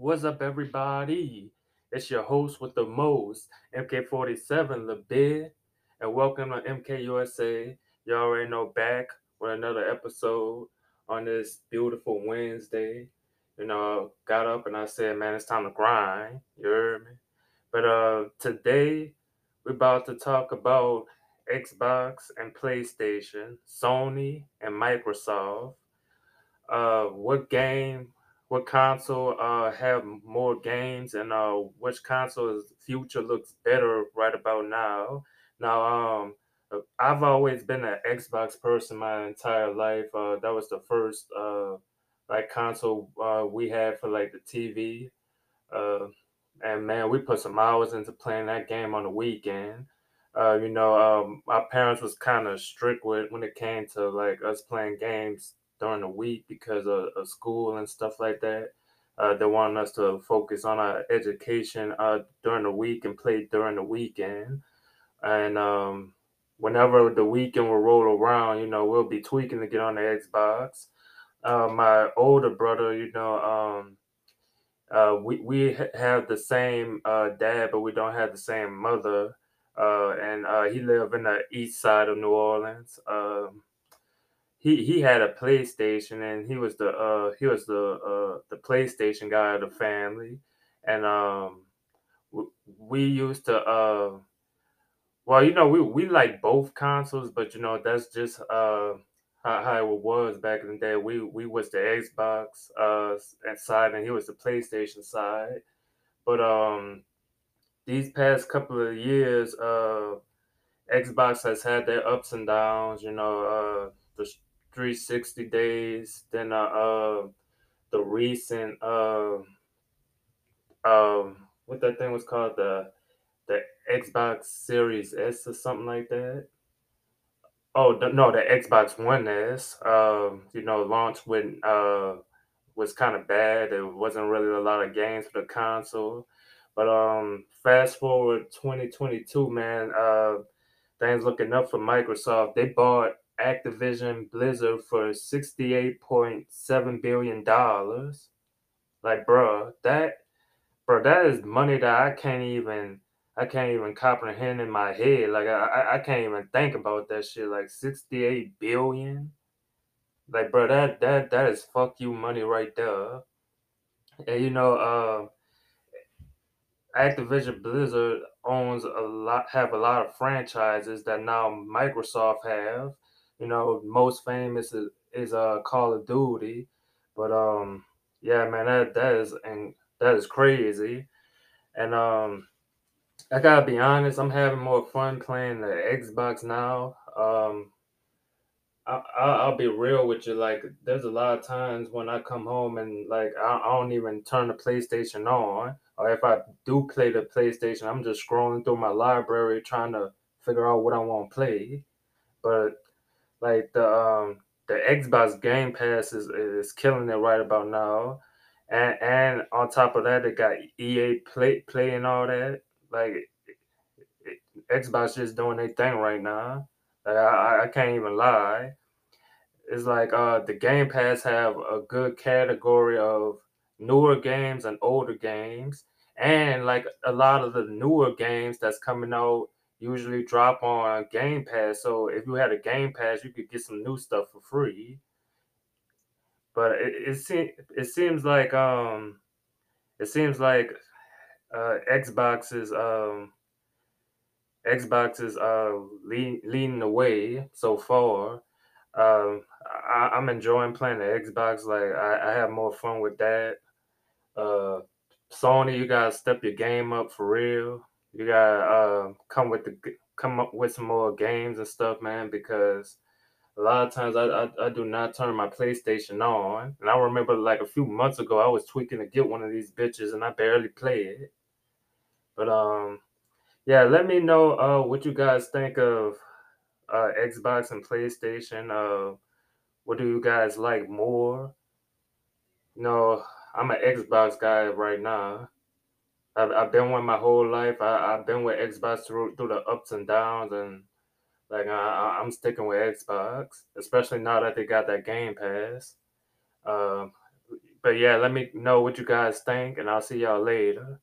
What's up, everybody? It's your host with the most, MK47, the bid, and welcome to MKUSA. You already know, back with another episode on this beautiful Wednesday. You know, got up and I said, man, it's time to grind. You heard me? But uh, today we're about to talk about Xbox and PlayStation, Sony and Microsoft. Uh, what game what console uh have more games and uh which console's future looks better right about now. Now um I've always been an Xbox person my entire life. Uh that was the first uh like console uh we had for like the TV. Uh and man, we put some hours into playing that game on the weekend. Uh, you know, um, my parents was kind of strict with when it came to like us playing games during the week because of, of school and stuff like that. Uh, they wanted us to focus on our education uh, during the week and play during the weekend. And um, whenever the weekend will roll around, you know, we'll be tweaking to get on the Xbox. Uh, my older brother, you know, um, uh, we we have the same uh, dad, but we don't have the same mother. Uh, and uh, he lived in the east side of New Orleans. Um, he he had a PlayStation, and he was the uh, he was the uh, the PlayStation guy of the family. And um, we, used to uh, well, you know, we we like both consoles, but you know, that's just uh how, how it was back in the day. We we was the Xbox uh side, and he was the PlayStation side. But um, these past couple of years, uh, Xbox has had their ups and downs. You know, uh, the 360 days, then uh, uh the recent uh um what that thing was called the the Xbox Series S or something like that. Oh the, no, the Xbox One S. Um, you know, launched when uh was kind of bad. There wasn't really a lot of games for the console. But um, fast forward 2022, man, uh, things looking up for Microsoft. They bought Activision Blizzard for $68.7 billion. Like, bro, that bro, that is money that I can't even I can't even comprehend in my head. Like I I can't even think about that shit. Like 68 billion. Like, bro, that that that is fuck you money right there. And you know, uh Activision Blizzard owns a lot have a lot of franchises that now Microsoft have. You know, most famous is, is uh Call of Duty. But um yeah, man, that that is and that is crazy. And um I gotta be honest, I'm having more fun playing the Xbox now. Um I, I, will be real with you. Like, there's a lot of times when I come home and like I, I don't even turn the PlayStation on, or if I do play the PlayStation, I'm just scrolling through my library trying to figure out what I want to play. But like the um the Xbox Game Pass is is killing it right about now, and and on top of that, they got EA Play Play and all that. Like Xbox just doing their thing right now. Like, I, I can't even lie. It's like uh, the Game Pass have a good category of newer games and older games, and like a lot of the newer games that's coming out usually drop on Game Pass. So if you had a Game Pass, you could get some new stuff for free. But it it, se- it seems like um it seems like uh, Xbox is um Xbox is uh lead, leading the way so far. Um, I, am enjoying playing the Xbox. Like I, I have more fun with that. Uh, Sony, you gotta step your game up for real. You gotta uh, come with the come up with some more games and stuff, man. Because a lot of times I, I, I do not turn my PlayStation on, and I remember like a few months ago I was tweaking to get one of these bitches, and I barely play it. But um, yeah, let me know uh, what you guys think of uh, Xbox and PlayStation. Uh, what do you guys like more? You know, I'm an Xbox guy right now. I've, I've been with my whole life. I, I've been with Xbox through through the ups and downs, and like I, I'm sticking with Xbox, especially now that they got that Game Pass. Uh, But yeah, let me know what you guys think, and I'll see y'all later.